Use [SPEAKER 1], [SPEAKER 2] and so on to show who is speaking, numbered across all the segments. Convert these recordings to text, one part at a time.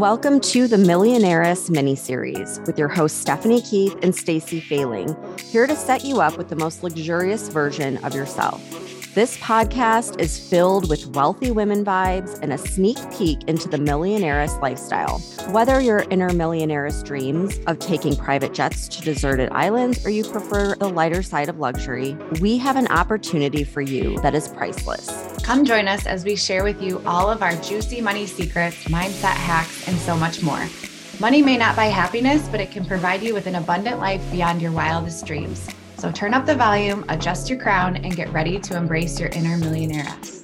[SPEAKER 1] Welcome to the Millionaires mini series with your hosts Stephanie Keith and Stacy Failing, here to set you up with the most luxurious version of yourself. This podcast is filled with wealthy women vibes and a sneak peek into the millionaire's lifestyle. Whether you're inner millionaire's dreams of taking private jets to deserted islands or you prefer the lighter side of luxury, we have an opportunity for you that is priceless.
[SPEAKER 2] Come join us as we share with you all of our juicy money secrets, mindset hacks, and so much more. Money may not buy happiness, but it can provide you with an abundant life beyond your wildest dreams. So turn up the volume, adjust your crown, and get ready to embrace your inner millionairess.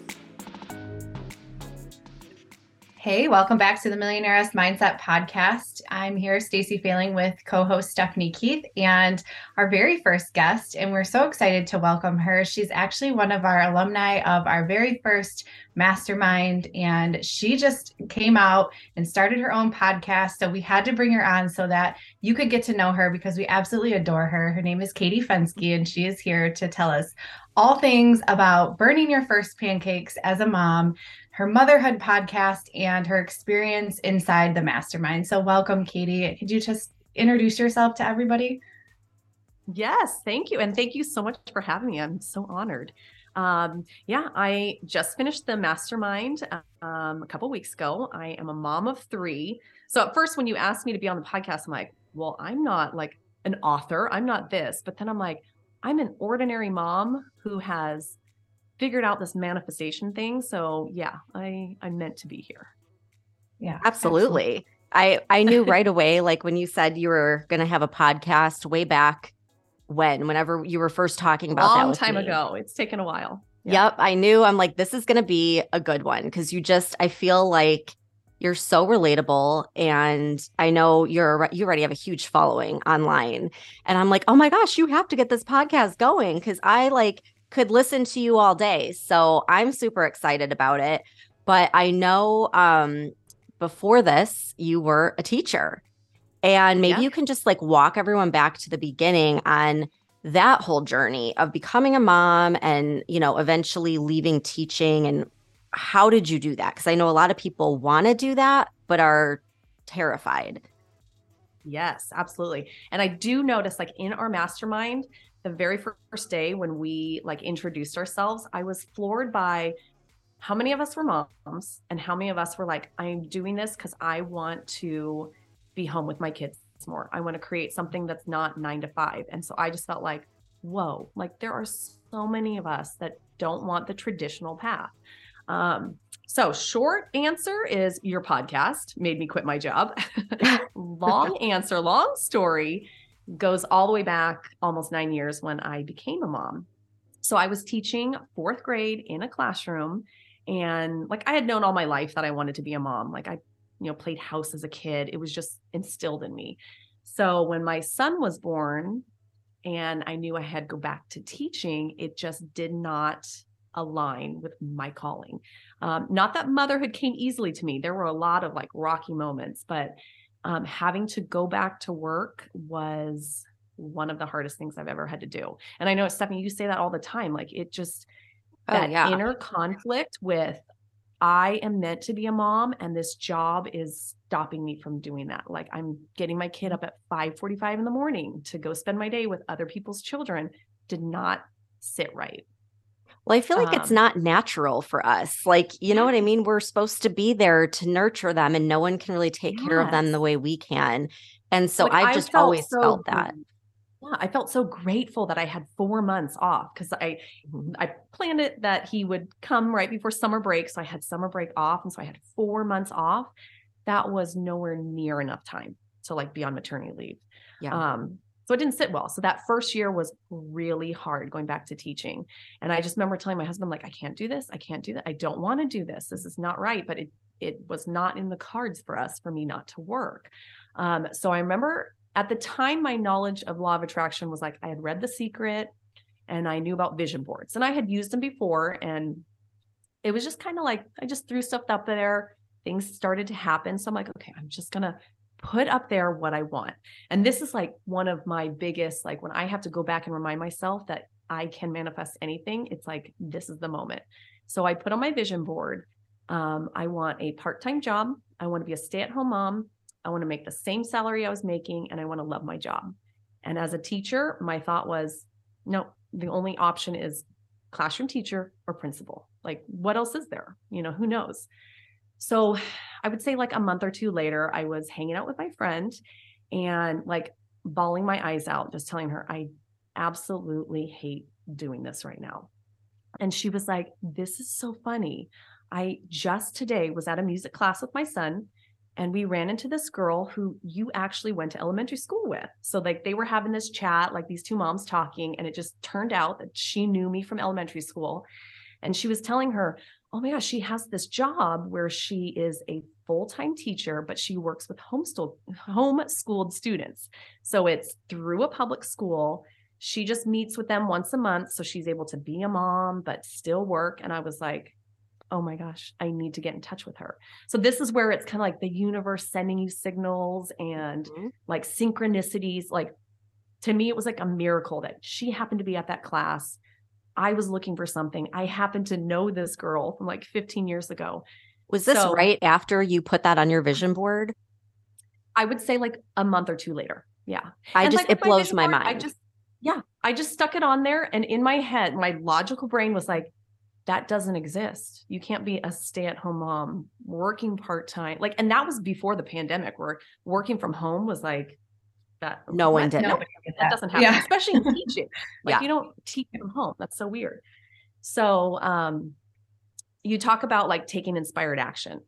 [SPEAKER 2] Hey, welcome back to the Millionaires Mindset Podcast. I'm here, Stacy Failing, with co-host Stephanie Keith, and our very first guest. And we're so excited to welcome her. She's actually one of our alumni of our very first mastermind, and she just came out and started her own podcast. So we had to bring her on so that you could get to know her because we absolutely adore her. Her name is Katie Fenske, and she is here to tell us all things about burning your first pancakes as a mom her motherhood podcast and her experience inside the mastermind. So, welcome, Katie. Could you just introduce yourself to everybody?
[SPEAKER 3] Yes, thank you. And thank you so much for having me. I'm so honored. Um, yeah, I just finished the mastermind um, a couple weeks ago. I am a mom of three. So, at first, when you asked me to be on the podcast, I'm like, well, I'm not like an author, I'm not this. But then I'm like, I'm an ordinary mom who has figured out this manifestation thing. So yeah, I I'm meant to be here.
[SPEAKER 1] Yeah, absolutely. absolutely. I I knew right away, like when you said you were going to have a podcast way back when, whenever you were first talking about
[SPEAKER 3] Long
[SPEAKER 1] that.
[SPEAKER 3] Long time me. ago. It's taken a while.
[SPEAKER 1] Yeah. Yep, I knew. I'm like, this is going to be a good one because you just, I feel like you're so relatable, and I know you're you already have a huge following online, and I'm like, oh my gosh, you have to get this podcast going because I like could listen to you all day. So I'm super excited about it. But I know um, before this, you were a teacher. And maybe yeah. you can just like walk everyone back to the beginning on that whole journey of becoming a mom and, you know, eventually leaving teaching. And how did you do that? Because I know a lot of people want to do that, but are terrified.
[SPEAKER 3] Yes, absolutely. And I do notice, like in our mastermind, the very first day when we like introduced ourselves, I was floored by how many of us were moms and how many of us were like, I'm doing this because I want to be home with my kids more. I want to create something that's not nine to five. And so I just felt like, whoa, like there are so many of us that don't want the traditional path. Um, so short answer is your podcast made me quit my job. long answer, long story goes all the way back almost nine years when I became a mom. So I was teaching fourth grade in a classroom. And like I had known all my life that I wanted to be a mom. Like I, you know, played house as a kid. It was just instilled in me. So when my son was born and I knew I had to go back to teaching, it just did not align with my calling. Um, not that motherhood came easily to me. There were a lot of like rocky moments, but um, having to go back to work was one of the hardest things I've ever had to do. And I know Stephanie, you say that all the time. Like it just oh, that yeah. inner conflict with I am meant to be a mom and this job is stopping me from doing that. Like I'm getting my kid up at 5:45 in the morning to go spend my day with other people's children did not sit right.
[SPEAKER 1] Well, I feel like um, it's not natural for us. Like, you know what I mean? We're supposed to be there to nurture them, and no one can really take yes. care of them the way we can. And so like, I've just always so felt that.
[SPEAKER 3] Yeah, I felt so grateful that I had four months off because I mm-hmm. I planned it that he would come right before summer break. So I had summer break off. And so I had four months off. That was nowhere near enough time to like be on maternity leave. Yeah. Um, so it didn't sit well. So that first year was really hard going back to teaching. And I just remember telling my husband, like, I can't do this. I can't do that. I don't want to do this. This is not right. But it it was not in the cards for us for me not to work. Um, so I remember at the time my knowledge of law of attraction was like I had read The Secret and I knew about vision boards and I had used them before and it was just kind of like I just threw stuff up there. Things started to happen. So I'm like, okay, I'm just gonna put up there what I want. And this is like one of my biggest, like when I have to go back and remind myself that I can manifest anything, it's like, this is the moment. So I put on my vision board Um, I want a part time job. I want to be a stay at home mom. I want to make the same salary I was making and I want to love my job. And as a teacher, my thought was no, the only option is classroom teacher or principal. Like, what else is there? You know, who knows? So I would say, like, a month or two later, I was hanging out with my friend and like bawling my eyes out, just telling her, I absolutely hate doing this right now. And she was like, This is so funny. I just today was at a music class with my son and we ran into this girl who you actually went to elementary school with. So like they were having this chat, like these two moms talking, and it just turned out that she knew me from elementary school. And she was telling her, oh my gosh, she has this job where she is a full-time teacher, but she works with homeschooled homeschooled students. So it's through a public school. She just meets with them once a month. So she's able to be a mom, but still work. And I was like, oh my gosh, I need to get in touch with her. So this is where it's kind of like the universe sending you signals and mm-hmm. like synchronicities. Like to me, it was like a miracle that she happened to be at that class. I was looking for something. I happened to know this girl from like 15 years ago.
[SPEAKER 1] Was this so, right after you put that on your vision board?
[SPEAKER 3] I would say like a month or two later. Yeah.
[SPEAKER 1] I and just, like it blows my, my
[SPEAKER 3] mind. I just, yeah, I just stuck it on there. And in my head, my logical brain was like, that doesn't exist. You can't be a stay-at-home mom working part-time. Like, and that was before the pandemic where working from home was like that.
[SPEAKER 1] No one did.
[SPEAKER 3] Nobody that. that doesn't happen, yeah. especially in teaching. Like yeah. you don't teach from home. That's so weird. So um you talk about like taking inspired action.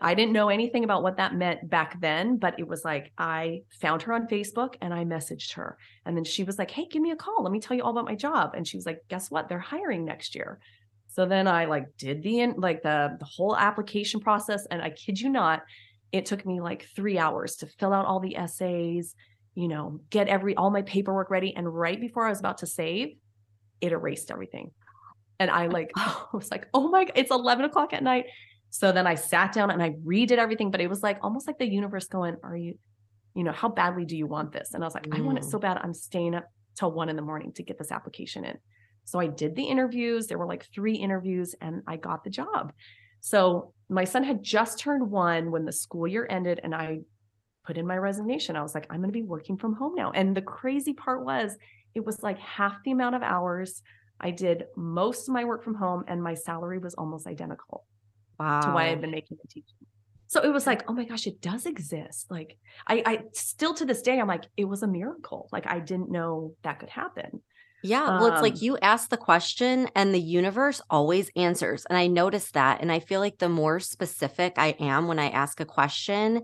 [SPEAKER 3] I didn't know anything about what that meant back then, but it was like I found her on Facebook and I messaged her. And then she was like, Hey, give me a call. Let me tell you all about my job. And she was like, Guess what? They're hiring next year. So then I like did the like the the whole application process and I kid you not, it took me like 3 hours to fill out all the essays, you know, get every all my paperwork ready and right before I was about to save, it erased everything. And I like I was like, "Oh my god, it's 11 o'clock at night." So then I sat down and I redid everything, but it was like almost like the universe going, "Are you you know, how badly do you want this?" And I was like, mm. "I want it mm. so bad. I'm staying up till 1 in the morning to get this application in." So I did the interviews. There were like three interviews and I got the job. So my son had just turned one when the school year ended and I put in my resignation. I was like, I'm going to be working from home now. And the crazy part was it was like half the amount of hours. I did most of my work from home and my salary was almost identical wow. to what I had been making in teaching. So it was like, oh my gosh, it does exist. Like I, I still to this day, I'm like, it was a miracle. Like I didn't know that could happen.
[SPEAKER 1] Yeah. Well, it's like um you ask the question and the universe always answers. And I noticed that. And I feel like the more specific I am when I ask a question,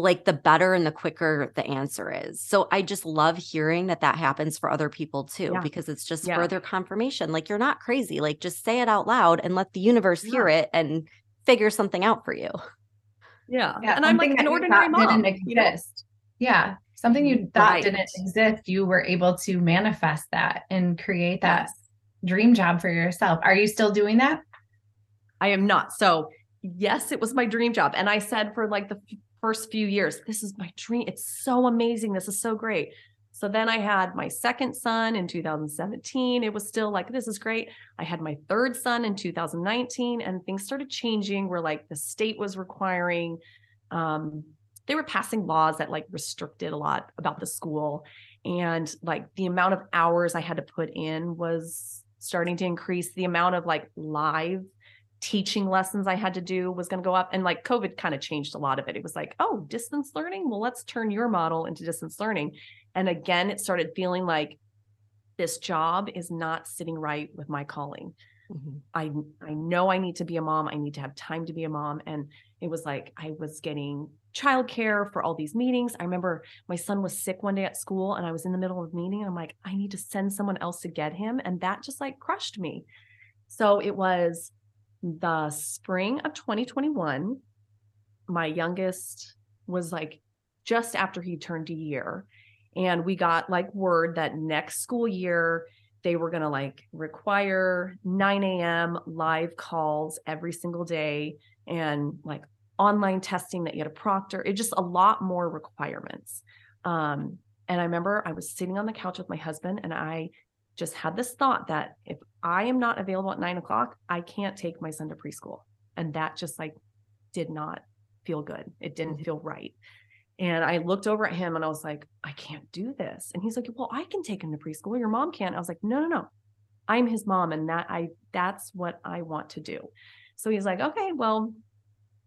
[SPEAKER 1] like the better and the quicker the answer is. So I just love hearing that that happens for other people too, yeah. because it's just yeah. further confirmation. Like you're not crazy. Like just say it out loud and let the universe yeah. hear it and figure something out for you.
[SPEAKER 3] Yeah. and I'm like an ordinary mom. Didn't
[SPEAKER 2] exist. Yeah something you mm, thought right. didn't exist, you were able to manifest that and create that yes. dream job for yourself. Are you still doing that?
[SPEAKER 3] I am not. So, yes, it was my dream job. And I said for like the first few years, this is my dream. It's so amazing. This is so great. So then I had my second son in 2017. It was still like, this is great. I had my third son in 2019, and things started changing where like the state was requiring um, they were passing laws that like restricted a lot about the school and like the amount of hours i had to put in was starting to increase the amount of like live teaching lessons i had to do was going to go up and like covid kind of changed a lot of it it was like oh distance learning well let's turn your model into distance learning and again it started feeling like this job is not sitting right with my calling mm-hmm. i i know i need to be a mom i need to have time to be a mom and it was like i was getting childcare for all these meetings. I remember my son was sick one day at school and I was in the middle of a meeting and I'm like, I need to send someone else to get him. And that just like crushed me. So it was the spring of 2021. My youngest was like just after he turned a year. And we got like word that next school year, they were going to like require 9 a.m. live calls every single day and like online testing that you had a proctor it just a lot more requirements um, and i remember i was sitting on the couch with my husband and i just had this thought that if i am not available at nine o'clock i can't take my son to preschool And that just like did not feel good. It didn't mm-hmm. feel right. And I looked over at him and I was like, I can't do this. And he's like, Well, I can take him to preschool. Your mom can't. I was like, No, no, no. I'm his mom. And that I that's what I want to do. So he's like, Okay, well,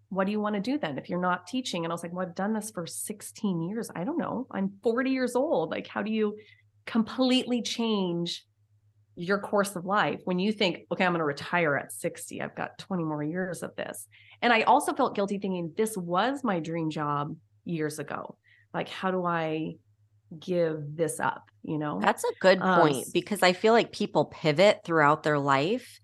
[SPEAKER 3] what do you want to do then if you're not teaching? And I was like, Well, I've done this for 16 years. I don't know. I'm 40 years old. Like, how do you completely change your course of life when you think, okay, I'm going to retire at 60, I've got 20 more years of this. And I also felt guilty thinking this was my dream job years ago. Like, how do I give this up? You know,
[SPEAKER 1] that's a good um, point um, because I feel like people pivot throughout their life.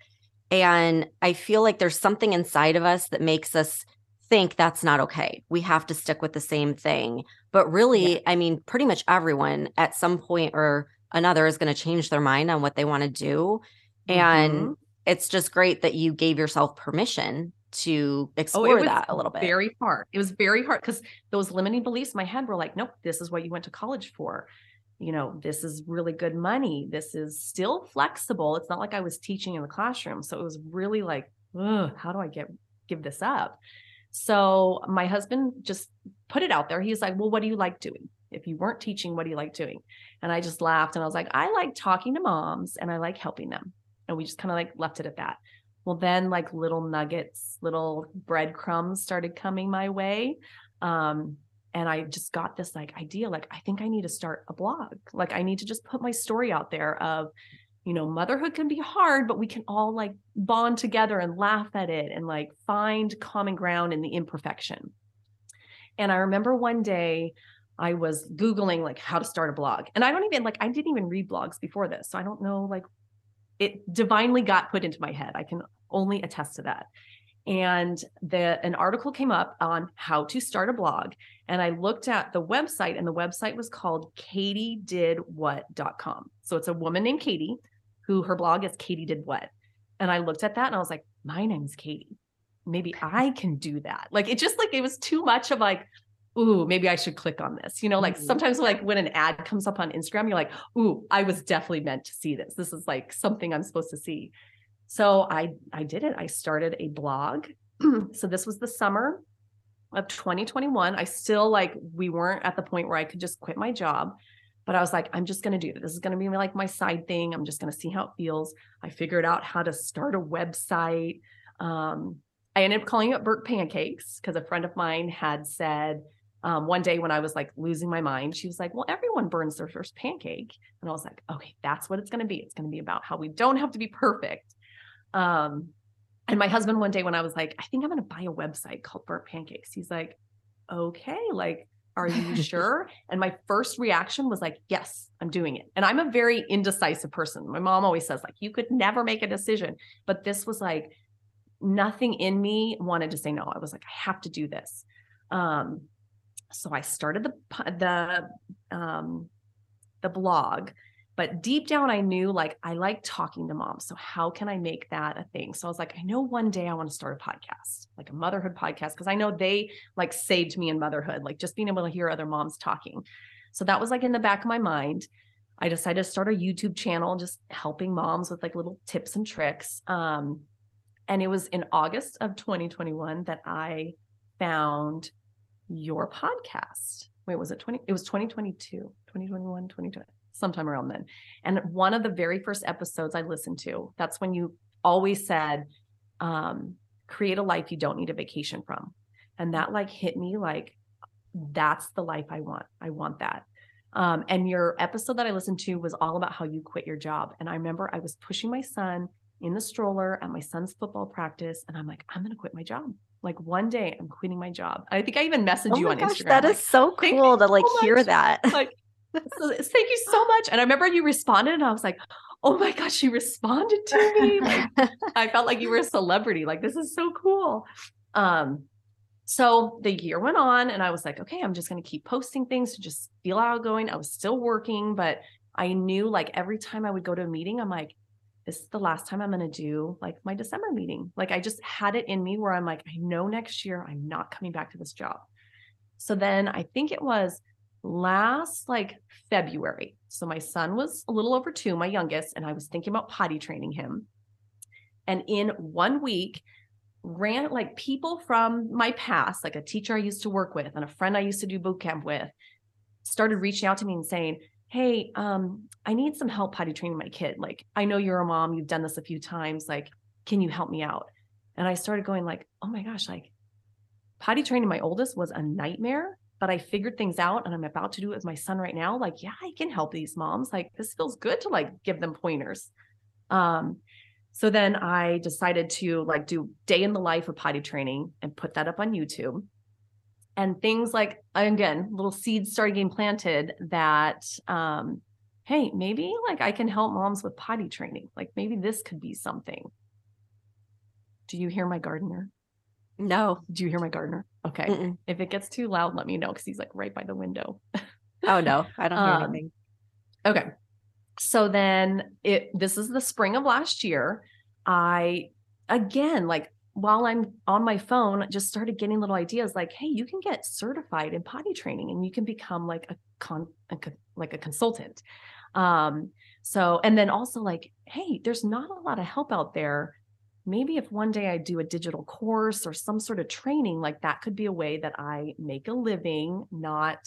[SPEAKER 1] And I feel like there's something inside of us that makes us think that's not okay. We have to stick with the same thing. But really, yeah. I mean, pretty much everyone at some point or another is going to change their mind on what they want to do. And mm-hmm. it's just great that you gave yourself permission to oh, explore oh, that a little bit.
[SPEAKER 3] Very hard. It was very hard because those limiting beliefs in my head were like, nope, this is what you went to college for. You know, this is really good money. This is still flexible. It's not like I was teaching in the classroom. So it was really like, how do I get give this up? So my husband just put it out there. He's like, well, what do you like doing? If you weren't teaching, what do you like doing? And I just laughed and I was like, I like talking to moms and I like helping them. And we just kind of like left it at that. Well, then like little nuggets, little breadcrumbs started coming my way. Um, and I just got this like idea like, I think I need to start a blog. Like, I need to just put my story out there of, you know, motherhood can be hard, but we can all like bond together and laugh at it and like find common ground in the imperfection. And I remember one day I was Googling like how to start a blog. And I don't even like, I didn't even read blogs before this. So I don't know, like, it divinely got put into my head. I can only attest to that. And the an article came up on how to start a blog. And I looked at the website, and the website was called katiedidwhat.com. So it's a woman named Katie who her blog is Katie Did What. And I looked at that and I was like, my name's Katie. Maybe I can do that. Like it just like it was too much of like, ooh, maybe I should click on this. You know, like mm-hmm. sometimes like when an ad comes up on Instagram, you're like, ooh, I was definitely meant to see this. This is like something I'm supposed to see. So I I did it. I started a blog. so this was the summer of 2021. I still like we weren't at the point where I could just quit my job, but I was like, I'm just going to do this. This is going to be like my side thing. I'm just going to see how it feels. I figured out how to start a website. Um, I ended up calling it Burnt Pancakes because a friend of mine had said, um, one day when I was like losing my mind, she was like, Well, everyone burns their first pancake. And I was like, Okay, that's what it's going to be. It's going to be about how we don't have to be perfect. Um, and my husband, one day when I was like, I think I'm going to buy a website called Burnt Pancakes, he's like, Okay, like, are you sure? and my first reaction was like, Yes, I'm doing it. And I'm a very indecisive person. My mom always says, like, you could never make a decision. But this was like, nothing in me wanted to say no. I was like, I have to do this. Um, so I started the the um, the blog, but deep down I knew like I like talking to moms. So how can I make that a thing? So I was like, I know one day I want to start a podcast, like a motherhood podcast, because I know they like saved me in motherhood, like just being able to hear other moms talking. So that was like in the back of my mind. I decided to start a YouTube channel, just helping moms with like little tips and tricks. Um, and it was in August of 2021 that I found your podcast. Wait, was it 20? It was 2022, 2021, 2020, sometime around then. And one of the very first episodes I listened to, that's when you always said, um, create a life you don't need a vacation from. And that like hit me like, that's the life I want. I want that. Um, and your episode that I listened to was all about how you quit your job. And I remember I was pushing my son in the stroller at my son's football practice, and I'm like, I'm going to quit my job like one day I'm quitting my job. I think I even messaged oh you on gosh, Instagram.
[SPEAKER 1] That like, is so cool to like hear that.
[SPEAKER 3] Like, so, thank you so much. And I remember you responded, and I was like, oh my gosh, she responded to me. Like, I felt like you were a celebrity. Like, this is so cool. Um, so the year went on, and I was like, okay, I'm just going to keep posting things to just feel outgoing. I was still working, but I knew like every time I would go to a meeting, I'm like, this is the last time I'm going to do like my December meeting. Like I just had it in me where I'm like, I know next year I'm not coming back to this job. So then I think it was last like February. So my son was a little over two, my youngest, and I was thinking about potty training him. And in one week, ran like people from my past, like a teacher I used to work with and a friend I used to do boot camp with, started reaching out to me and saying, Hey, um, I need some help potty training my kid. Like, I know you're a mom, you've done this a few times. Like, can you help me out? And I started going like, oh my gosh, like potty training my oldest was a nightmare, but I figured things out and I'm about to do it with my son right now. Like, yeah, I can help these moms. Like, this feels good to like give them pointers. Um, so then I decided to like do day in the life of potty training and put that up on YouTube. And things like again, little seeds started getting planted that um, hey, maybe like I can help moms with potty training. Like maybe this could be something. Do you hear my gardener?
[SPEAKER 1] No.
[SPEAKER 3] Do you hear my gardener? Okay. Mm-mm. If it gets too loud, let me know because he's like right by the window.
[SPEAKER 1] oh no, I don't hear um, anything.
[SPEAKER 3] Okay. So then it this is the spring of last year. I again like while I'm on my phone, just started getting little ideas like, hey, you can get certified in potty training and you can become like a con a, like a consultant. Um, so and then also like, hey, there's not a lot of help out there maybe if one day I do a digital course or some sort of training, like that could be a way that I make a living, not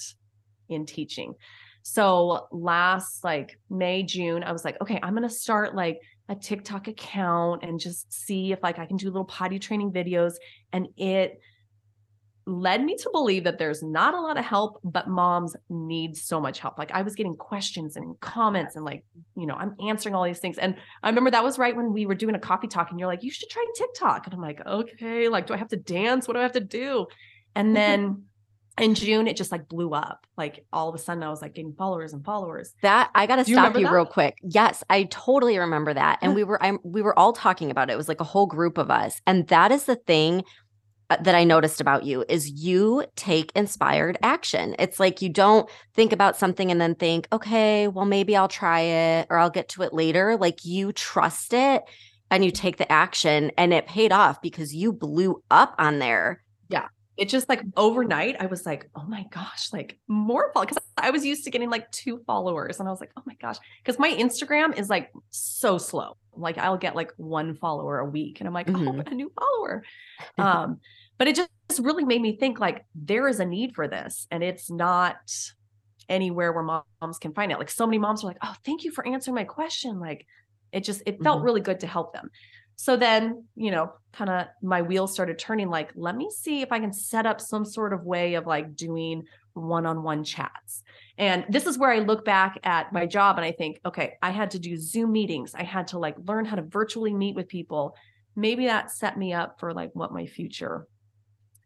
[SPEAKER 3] in teaching. So last like May, June, I was like, okay, I'm going to start like a TikTok account and just see if like I can do little potty training videos. And it led me to believe that there's not a lot of help, but moms need so much help. Like I was getting questions and comments and like, you know, I'm answering all these things. And I remember that was right when we were doing a coffee talk and you're like, you should try TikTok. And I'm like, okay, like, do I have to dance? What do I have to do? And then in June, it just like blew up. Like all of a sudden I was like getting followers and followers.
[SPEAKER 1] That I got to stop you, you real quick. Yes, I totally remember that. And we were, I, we were all talking about it. It was like a whole group of us. And that is the thing that I noticed about you is you take inspired action. It's like you don't think about something and then think, okay, well, maybe I'll try it or I'll get to it later. Like you trust it and you take the action and it paid off because you blew up on there.
[SPEAKER 3] Yeah. It just like overnight, I was like, oh my gosh, like more because I was used to getting like two followers. And I was like, oh my gosh. Because my Instagram is like so slow. Like I'll get like one follower a week. And I'm like, oh, mm-hmm. oh, a new follower. Um, but it just really made me think like there is a need for this and it's not anywhere where moms can find it. Like so many moms are like oh thank you for answering my question. Like it just it felt mm-hmm. really good to help them. So then you know kind of my wheels started turning like let me see if i can set up some sort of way of like doing one-on-one chats. And this is where i look back at my job and i think okay i had to do zoom meetings. I had to like learn how to virtually meet with people. Maybe that set me up for like what my future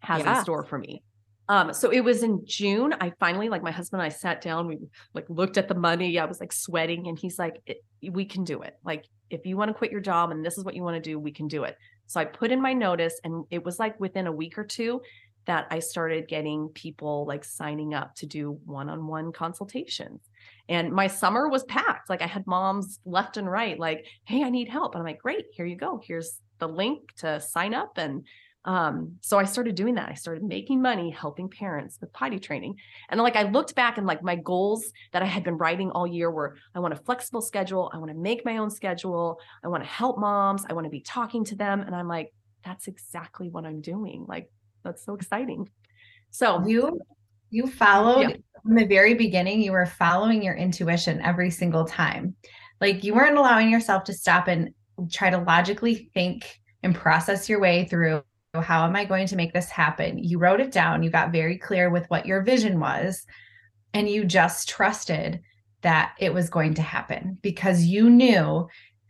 [SPEAKER 3] has yeah. in store for me. Um, so it was in June. I finally, like my husband and I sat down, we like looked at the money. I was like sweating, and he's like, we can do it. Like, if you want to quit your job and this is what you want to do, we can do it. So I put in my notice, and it was like within a week or two that I started getting people like signing up to do one on one consultations. And my summer was packed. Like I had moms left and right, like, hey, I need help. And I'm like, great, here you go. Here's the link to sign up. And um, so I started doing that. I started making money helping parents with potty training. And like I looked back and like my goals that I had been writing all year were I want a flexible schedule, I want to make my own schedule, I want to help moms, I want to be talking to them. And I'm like, that's exactly what I'm doing. Like that's so exciting. So
[SPEAKER 2] you you followed yeah. from the very beginning, you were following your intuition every single time. Like you weren't allowing yourself to stop and try to logically think and process your way through how am I going to make this happen? You wrote it down, you got very clear with what your vision was, and you just trusted that it was going to happen because you knew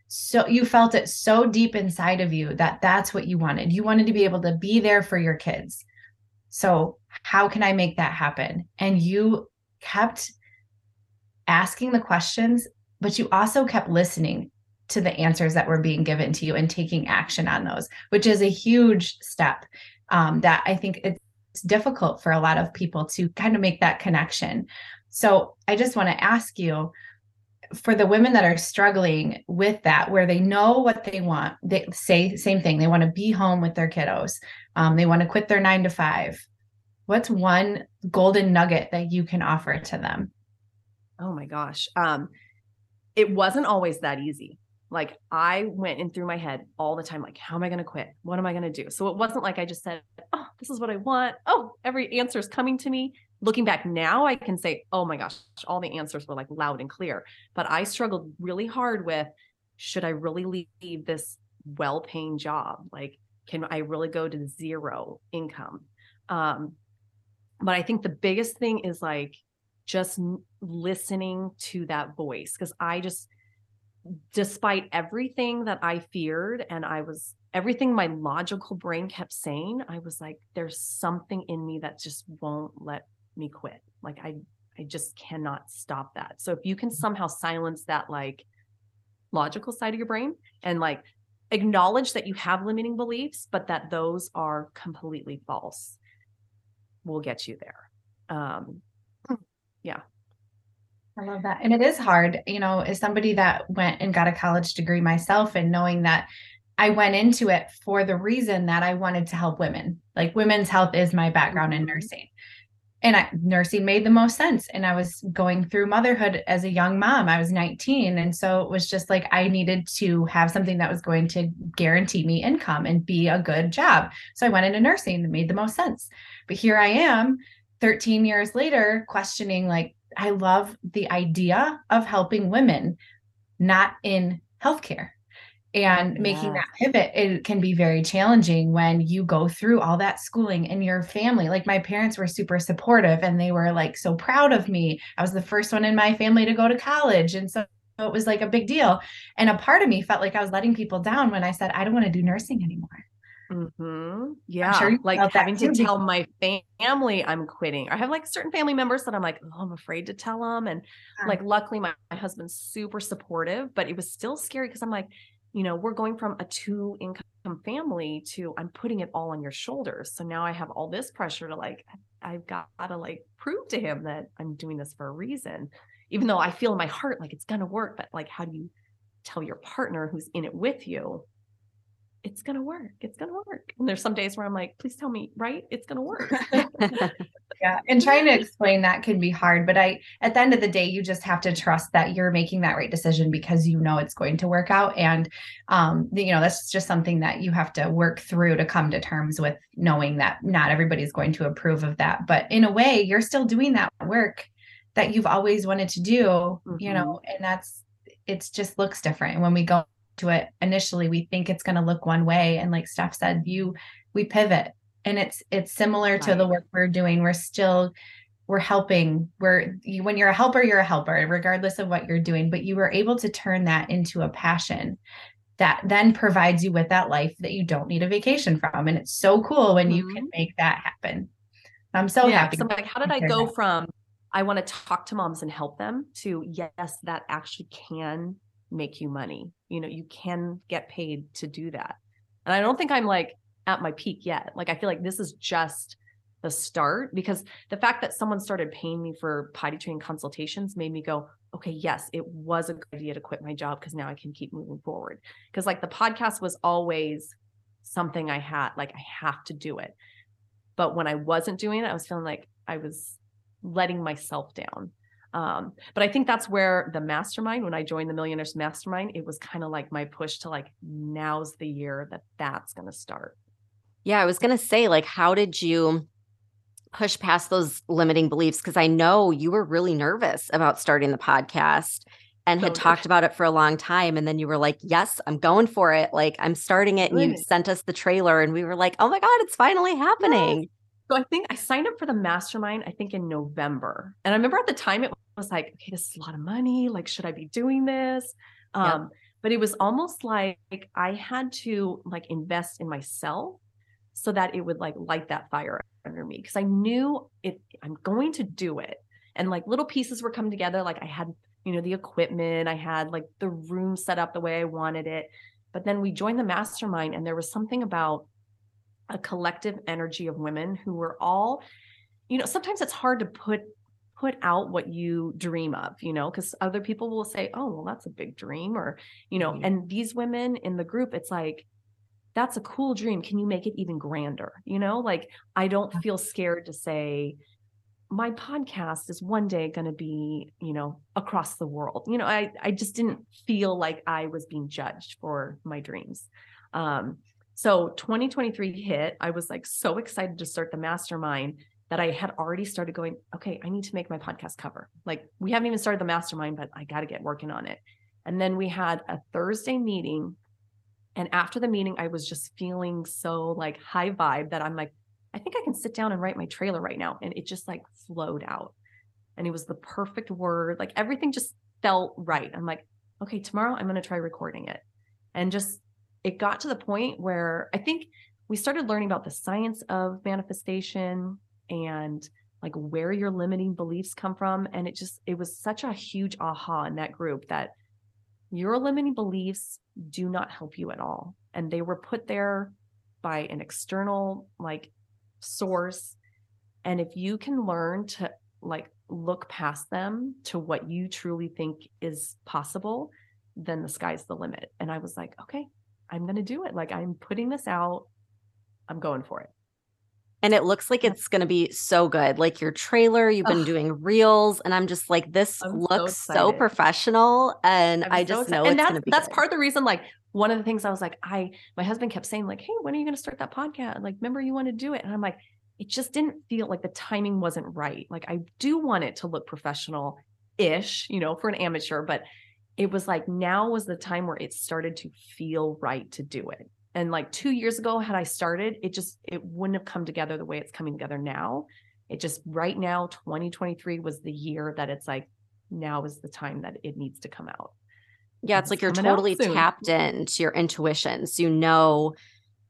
[SPEAKER 2] so you felt it so deep inside of you that that's what you wanted. You wanted to be able to be there for your kids. So, how can I make that happen? And you kept asking the questions, but you also kept listening to the answers that were being given to you and taking action on those, which is a huge step um, that I think it's difficult for a lot of people to kind of make that connection. So I just want to ask you for the women that are struggling with that, where they know what they want, they say same thing. They want to be home with their kiddos. Um, they want to quit their nine to five. What's one golden nugget that you can offer to them?
[SPEAKER 3] Oh my gosh. Um, it wasn't always that easy Like I went in through my head all the time, like, how am I going to quit? What am I going to do? So it wasn't like I just said, oh, this is what I want. Oh, every answer is coming to me. Looking back now, I can say, oh my gosh, all the answers were like loud and clear. But I struggled really hard with should I really leave this well paying job? Like, can I really go to zero income? Um, but I think the biggest thing is like just listening to that voice because I just, despite everything that I feared and I was everything my logical brain kept saying, I was like, there's something in me that just won't let me quit. Like I I just cannot stop that. So if you can somehow silence that like logical side of your brain and like acknowledge that you have limiting beliefs, but that those are completely false, will get you there. Um, yeah.
[SPEAKER 2] I love that. And it is hard, you know, as somebody that went and got a college degree myself and knowing that I went into it for the reason that I wanted to help women. Like women's health is my background in mm-hmm. nursing and I, nursing made the most sense. And I was going through motherhood as a young mom. I was 19. And so it was just like I needed to have something that was going to guarantee me income and be a good job. So I went into nursing that made the most sense. But here I am 13 years later, questioning like, I love the idea of helping women, not in healthcare. And making that pivot it can be very challenging when you go through all that schooling and your family. Like my parents were super supportive and they were like so proud of me. I was the first one in my family to go to college and so it was like a big deal. And a part of me felt like i was letting people down when i said i don't want to do nursing anymore
[SPEAKER 3] Mm-hmm. Yeah. Sure like having to tell my family I'm quitting. I have like certain family members that I'm like, oh, I'm afraid to tell them. And yeah. like, luckily, my, my husband's super supportive, but it was still scary because I'm like, you know, we're going from a two income family to I'm putting it all on your shoulders. So now I have all this pressure to like, I've got to like prove to him that I'm doing this for a reason, even though I feel in my heart like it's going to work. But like, how do you tell your partner who's in it with you it's going to work. It's going to work. And there's some days where I'm like, please tell me, right? It's going to work.
[SPEAKER 2] yeah. And trying to explain that can be hard. But I, at the end of the day, you just have to trust that you're making that right decision because you know it's going to work out. And, um, you know, that's just something that you have to work through to come to terms with knowing that not everybody's going to approve of that. But in a way, you're still doing that work that you've always wanted to do, mm-hmm. you know, and that's, it just looks different. And when we go to it initially we think it's going to look one way and like steph said you we pivot and it's it's similar right. to the work we're doing we're still we're helping we're you, when you're a helper you're a helper regardless of what you're doing but you were able to turn that into a passion that then provides you with that life that you don't need a vacation from and it's so cool when mm-hmm. you can mm-hmm. make that happen i'm so yeah, happy
[SPEAKER 3] so like how did i go that. from i want to talk to moms and help them to yes that actually can make you money. You know, you can get paid to do that. And I don't think I'm like at my peak yet. Like I feel like this is just the start because the fact that someone started paying me for potty training consultations made me go, okay, yes, it was a good idea to quit my job because now I can keep moving forward. Because like the podcast was always something I had, like I have to do it. But when I wasn't doing it, I was feeling like I was letting myself down. Um, but I think that's where the mastermind, when I joined the Millionaires Mastermind, it was kind of like my push to like, now's the year that that's going to start.
[SPEAKER 1] Yeah, I was going to say, like, how did you push past those limiting beliefs? Because I know you were really nervous about starting the podcast and had talked about it for a long time. And then you were like, yes, I'm going for it. Like, I'm starting it. And you sent us the trailer, and we were like, oh my God, it's finally happening. Yes.
[SPEAKER 3] So I think I signed up for the mastermind, I think in November. And I remember at the time it was like, okay, this is a lot of money. Like, should I be doing this? Um, but it was almost like I had to like invest in myself so that it would like light that fire under me. Cause I knew it I'm going to do it. And like little pieces were coming together. Like I had, you know, the equipment, I had like the room set up the way I wanted it. But then we joined the mastermind and there was something about a collective energy of women who were all you know sometimes it's hard to put put out what you dream of you know because other people will say oh well that's a big dream or you know mm-hmm. and these women in the group it's like that's a cool dream can you make it even grander you know like i don't feel scared to say my podcast is one day going to be, you know, across the world. You know, I I just didn't feel like I was being judged for my dreams. Um, so 2023 hit. I was like so excited to start the mastermind that I had already started going, okay, I need to make my podcast cover. Like we haven't even started the mastermind, but I got to get working on it. And then we had a Thursday meeting. And after the meeting, I was just feeling so like high vibe that I'm like, I think I can sit down and write my trailer right now. And it just like flowed out. And it was the perfect word. Like everything just felt right. I'm like, okay, tomorrow I'm going to try recording it. And just it got to the point where I think we started learning about the science of manifestation and like where your limiting beliefs come from. And it just, it was such a huge aha in that group that your limiting beliefs do not help you at all. And they were put there by an external like source. And if you can learn to like look past them to what you truly think is possible, then the sky's the limit. And I was like, okay, I'm going to do it. Like I'm putting this out. I'm going for it.
[SPEAKER 1] And it looks like it's going to be so good. Like your trailer, you've been doing reels, and I'm just like, this I'm looks so, professional, and I'm i just know and
[SPEAKER 3] that's
[SPEAKER 1] that's
[SPEAKER 3] good. part of the reason. Like one of the things I was like, I my husband kept saying like, hey, when are you going to start that podcast? Like, remember you want to do it, and I'm like, it just didn't feel like the timing wasn't right. Like I do want it to look professional ish, you know, for an amateur, but it was like now was the time where it started to feel right to do it. And like two years ago had i started it just it wouldn't have come together the way it's coming together now. It just right now 2023 was the year that it's like now is the time that it needs to come out.
[SPEAKER 1] Yeah it's, it's like you're totally tapped into your intuition. So you know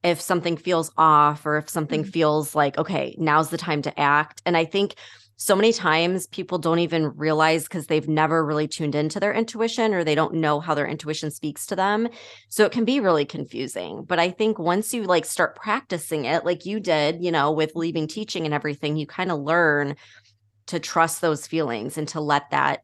[SPEAKER 1] if something feels off or if something mm-hmm. feels like okay now's the time to act. And i think so many times people don't even realize because they've never really tuned into their intuition or they don't know how their intuition speaks to them. So it can be really confusing. But I think once you like start practicing it, like you did, you know, with leaving teaching and everything, you kind of learn to trust those feelings and to let that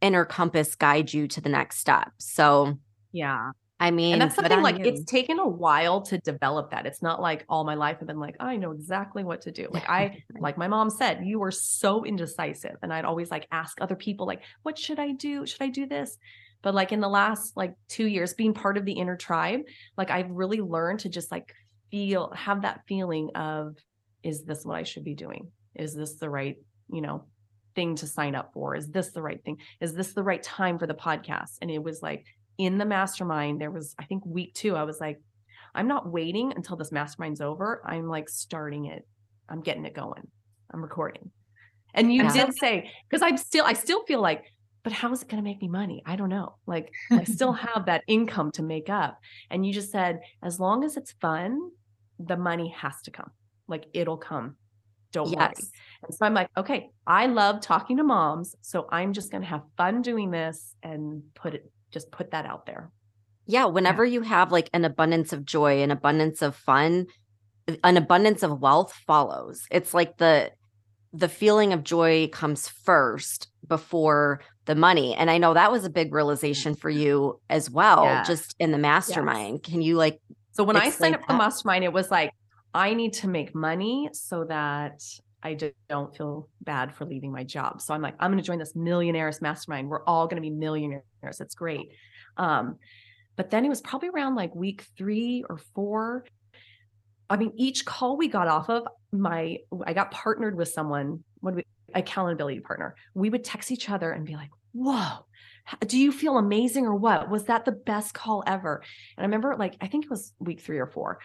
[SPEAKER 1] inner compass guide you to the next step. So,
[SPEAKER 3] yeah.
[SPEAKER 1] I mean,
[SPEAKER 3] and that's something like you. it's taken a while to develop that. It's not like all my life I've been like, I know exactly what to do. Like I, like my mom said, you were so indecisive. And I'd always like ask other people, like, what should I do? Should I do this? But like in the last like two years, being part of the inner tribe, like I've really learned to just like feel, have that feeling of, is this what I should be doing? Is this the right, you know, thing to sign up for? Is this the right thing? Is this the right time for the podcast? And it was like, in the mastermind, there was, I think, week two, I was like, I'm not waiting until this mastermind's over. I'm like starting it. I'm getting it going. I'm recording. And you yeah. did say, because I'm still, I still feel like, but how is it going to make me money? I don't know. Like I still have that income to make up. And you just said, as long as it's fun, the money has to come. Like it'll come. Don't yes. worry. And so I'm like, okay, I love talking to moms. So I'm just going to have fun doing this and put it just put that out there.
[SPEAKER 1] Yeah. Whenever yeah. you have like an abundance of joy, an abundance of fun, an abundance of wealth follows. It's like the, the feeling of joy comes first before the money. And I know that was a big realization for mm-hmm. you as well, yeah. just in the mastermind. Yes. Can you like
[SPEAKER 3] so when I signed up for the mastermind, it was like, I need to make money so that I just don't feel bad for leaving my job. So I'm like, I'm going to join this millionaires mastermind. We're all going to be millionaires. It's great. Um, but then it was probably around like week three or four. I mean, each call we got off of, my I got partnered with someone, what we accountability partner. We would text each other and be like, whoa, do you feel amazing or what? Was that the best call ever? And I remember like, I think it was week three or four.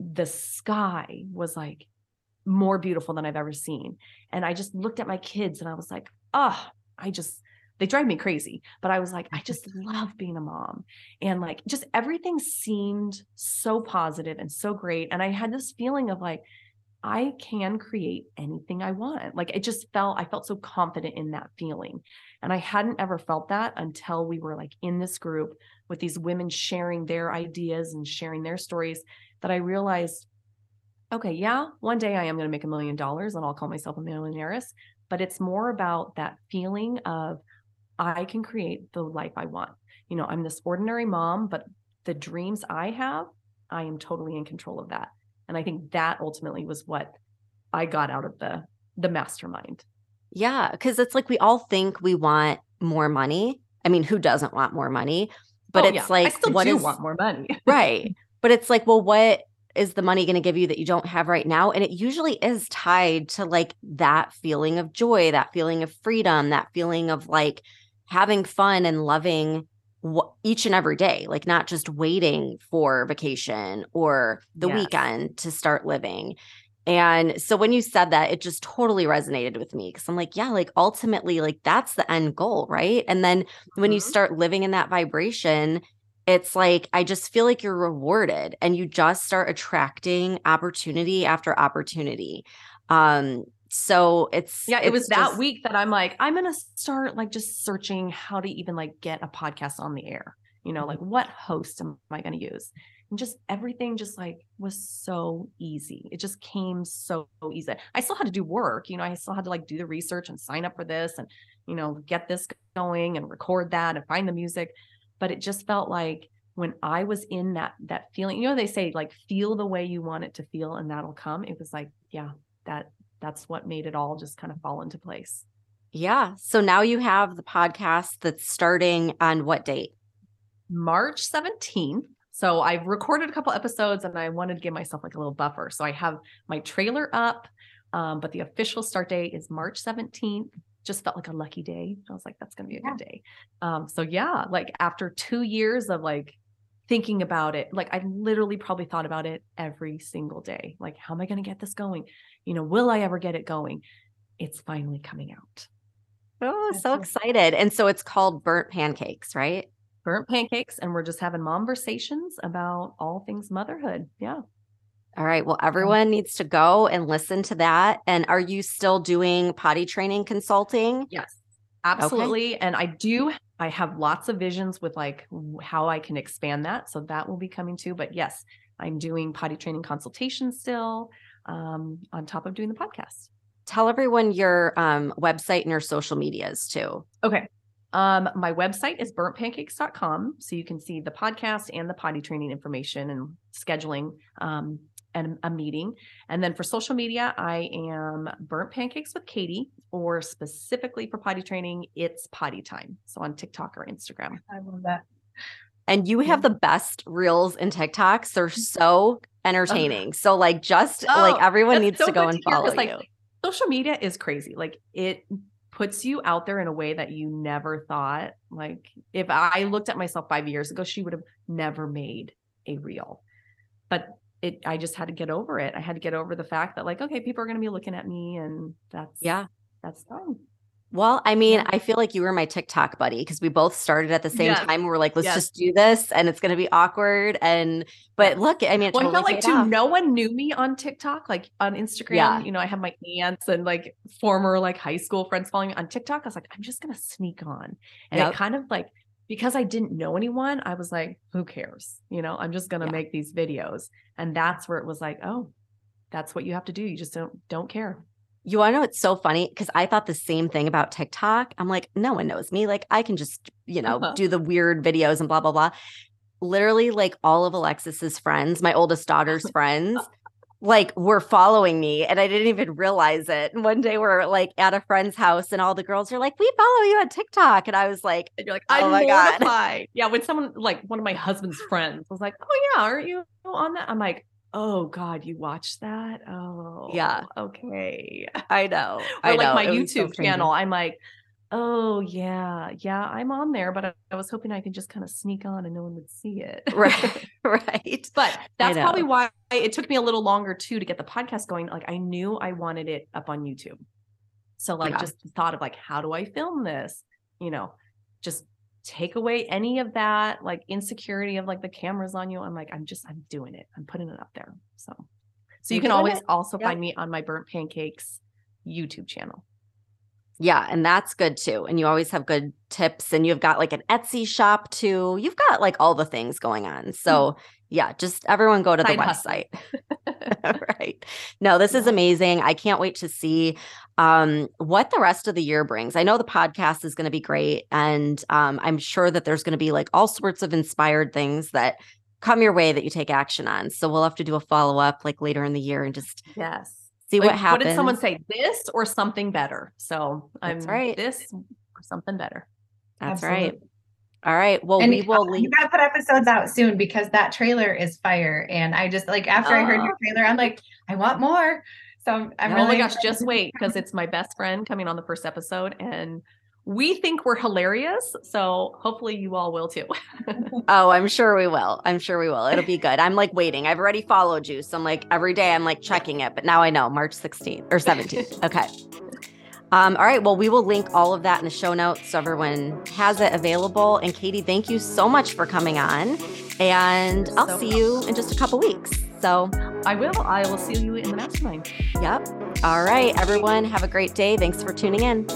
[SPEAKER 3] The sky was like more beautiful than I've ever seen. And I just looked at my kids and I was like, oh, I just, they drive me crazy. But I was like, I just love being a mom. And like, just everything seemed so positive and so great. And I had this feeling of like, I can create anything I want. Like it just felt, I felt so confident in that feeling. And I hadn't ever felt that until we were like in this group with these women sharing their ideas and sharing their stories that I realized okay, yeah, one day I am going to make a million dollars and I'll call myself a millionaires, but it's more about that feeling of I can create the life I want. You know, I'm this ordinary mom, but the dreams I have, I am totally in control of that. And I think that ultimately was what I got out of the the mastermind.
[SPEAKER 1] Yeah, because it's like we all think we want more money. I mean, who doesn't want more money? But
[SPEAKER 3] Oh,
[SPEAKER 1] it's
[SPEAKER 3] yeah.
[SPEAKER 1] like,
[SPEAKER 3] I still
[SPEAKER 1] what
[SPEAKER 3] do
[SPEAKER 1] is-
[SPEAKER 3] want more money.
[SPEAKER 1] right? But it's like, well, what is the money going to give you that you don't have right now? And it usually is tied to like that feeling of joy, that feeling of freedom, that feeling of like having fun and loving each and every day, like not just waiting for vacation or the
[SPEAKER 3] Yes.
[SPEAKER 1] weekend to start living. And so when you said that, it just totally resonated with me because I'm like, yeah, like ultimately, like that's the end goal, right? And then when you
[SPEAKER 3] Mhm.
[SPEAKER 1] start living in that vibration, it's like I just feel like you're rewarded and you just start attracting opportunity after opportunity. Um, so it's
[SPEAKER 3] Yeah, it was
[SPEAKER 1] it's
[SPEAKER 3] that week that I'm like, I'm gonna start like just searching how to even like get a podcast on the air. You know, like mm-hmm. what host am I gonna use? And just everything just like was so easy. It just came so easy. I still had to do work, you know, I still had to like do the research and sign up for this and you know, get this going and record that and find the music. But it just felt like when I was in that that feeling, you know, they say like feel the way you want it to feel and that'll come. It was like, yeah, that that's what made it all just kind of fall into place.
[SPEAKER 1] Yeah. So now you have the podcast that's starting on what date?
[SPEAKER 3] March 17th. So I've recorded a couple episodes and I wanted to give myself like a little buffer. So I have my trailer up, um, but the official start date is March 17th. Just felt like a lucky day. I was like, that's going to be a
[SPEAKER 2] Yeah.
[SPEAKER 3] good day. Um, so yeah, like after two years of like thinking about it, like I literally probably thought about it every single day. Like, how am I going to get this going? You know, will I ever get it going? It's finally coming out.
[SPEAKER 1] Oh,
[SPEAKER 2] That's
[SPEAKER 1] so
[SPEAKER 2] so-
[SPEAKER 1] excited. And so it's called Burnt Pancakes, right?
[SPEAKER 3] burnt pancakes and we're just having conversations about all things motherhood yeah
[SPEAKER 1] All right. Well, everyone needs to go and listen to that. And are you still doing potty training consulting?
[SPEAKER 3] yes absolutely and i do i have lots of visions with like how i can expand that so that will be coming too but yes i'm doing potty training consultations still um, on top of doing the podcast
[SPEAKER 1] Tell everyone your um, website and your social medias too.
[SPEAKER 3] Okay. Um, my website is burntpancakes.com. So you can see the podcast and the potty training information and scheduling um, and a meeting. And then for social media, I am burnt pancakes with Katie, or specifically for potty training, it's potty time. So on TikTok or Instagram.
[SPEAKER 2] I love that.
[SPEAKER 1] And you have the best reels and TikToks. They're so entertaining. So, like, just
[SPEAKER 3] Oh,
[SPEAKER 1] like everyone needs
[SPEAKER 3] so
[SPEAKER 1] to go and
[SPEAKER 3] to
[SPEAKER 1] follow
[SPEAKER 3] like,
[SPEAKER 1] you.
[SPEAKER 3] Social media is crazy. Like it puts you out there in a way that you never thought. Like if I looked at myself five years ago, she would have never made a reel. But it I just had to get over it. I had to get over the fact that like, okay, people are gonna be looking at me and that's
[SPEAKER 1] Yeah.
[SPEAKER 3] that's fine.
[SPEAKER 1] Well, I mean. I feel like you were my TikTok buddy because we both started at the same
[SPEAKER 3] Yes.
[SPEAKER 1] time. We're like, let's
[SPEAKER 3] Yes.
[SPEAKER 1] just do this and it's going to be awkward. And, but look, I mean, it
[SPEAKER 3] Well,
[SPEAKER 1] totally
[SPEAKER 3] I felt like too,
[SPEAKER 1] off.
[SPEAKER 3] no one knew me on TikTok, like on Instagram.
[SPEAKER 1] Yeah.
[SPEAKER 3] You know, I have my aunts and like former like high school friends following me on TikTok. I was like, I'm just gonna sneak on. And
[SPEAKER 1] Yep.
[SPEAKER 3] it kind of like because I didn't know anyone, I was like, who cares? You know, I'm just gonna
[SPEAKER 1] Yeah.
[SPEAKER 3] make these videos. And that's where it was like, oh, that's what you have to do. You just don't don't care.
[SPEAKER 1] You want to know it's so funny because I thought the same thing about TikTok. I'm like, no one knows me. Like, I can just, you know,
[SPEAKER 3] Uh-huh.
[SPEAKER 1] do the weird videos and blah, blah, blah. Literally, like all of Alexis's friends, my oldest daughter's friends, like were following me and I didn't even realize it. And one day we're like at a friend's house and all the girls are like, we follow you on TikTok. And I was like,
[SPEAKER 3] And you're like,
[SPEAKER 1] Oh
[SPEAKER 3] I'm
[SPEAKER 1] my God.
[SPEAKER 3] Yeah, when someone like one of my husband's friends was like, Oh yeah, aren't you on that? I'm like, oh God, you watched that? Oh
[SPEAKER 1] Yeah.
[SPEAKER 3] Okay.
[SPEAKER 1] I know.
[SPEAKER 3] or
[SPEAKER 1] I
[SPEAKER 3] like
[SPEAKER 1] know.
[SPEAKER 3] my
[SPEAKER 1] It was so
[SPEAKER 3] YouTube channel. I'm like, oh yeah, yeah, I'm on there, but I, I was hoping I could just kind of sneak on and no one would see it.
[SPEAKER 1] Right. right.
[SPEAKER 3] but that's probably why it took me a little longer too to get the podcast going. Like I knew I wanted it up on YouTube. So like
[SPEAKER 1] Yeah.
[SPEAKER 3] just thought of like, how do I film this? You know, just take away any of that like insecurity of like the cameras on you. I'm like, I'm just I'm doing it. I'm putting it up there. So so you
[SPEAKER 1] You're
[SPEAKER 3] can always
[SPEAKER 1] it.
[SPEAKER 3] also
[SPEAKER 1] Yep.
[SPEAKER 3] find me on my burnt pancakes YouTube channel.
[SPEAKER 1] Yeah, and that's good too. And you always have good tips and you've got like an Etsy shop too. You've got like all the things going on. So, yeah, just everyone go to the
[SPEAKER 3] Side hustle.
[SPEAKER 1] website. right. No, this is amazing. I can't wait to see um what the rest of the year brings. I know the podcast is going to be great and um I'm sure that there's going to be like all sorts of inspired things that come your way that you take action on. So we'll have to do a follow up like later in the year and just
[SPEAKER 3] Yes.
[SPEAKER 1] See
[SPEAKER 3] Like,
[SPEAKER 1] what happens.
[SPEAKER 3] What did someone say? This or something better? So I'm
[SPEAKER 1] That's right.
[SPEAKER 3] this or something better.
[SPEAKER 1] That's
[SPEAKER 2] Absolutely.
[SPEAKER 1] right. All right. Well,
[SPEAKER 2] and
[SPEAKER 1] we will
[SPEAKER 2] you gotta put episodes out soon because that trailer is fire. And I just like after I heard
[SPEAKER 1] Oh.
[SPEAKER 2] your trailer, I'm like, I want more. So I'm, I'm
[SPEAKER 3] oh
[SPEAKER 2] really
[SPEAKER 3] my gosh, just wait because it's my best friend coming on the first episode and we think we're hilarious. So hopefully you all will too.
[SPEAKER 1] Oh, I'm sure we will. I'm sure we will. It'll be good. I'm like waiting. I've already followed you. So I'm like every day I'm like checking it, but now I know March 16th or 17th. Okay. Um, all right. Well, we will link all of that in the show notes so everyone has it available. And Katie, thank you so much for coming on. And I'll
[SPEAKER 3] So
[SPEAKER 1] see you in just a couple weeks. So,
[SPEAKER 3] I will. I will see you in the mastermind.
[SPEAKER 1] yep. All right, everyone. Have a great day. Thanks for tuning in.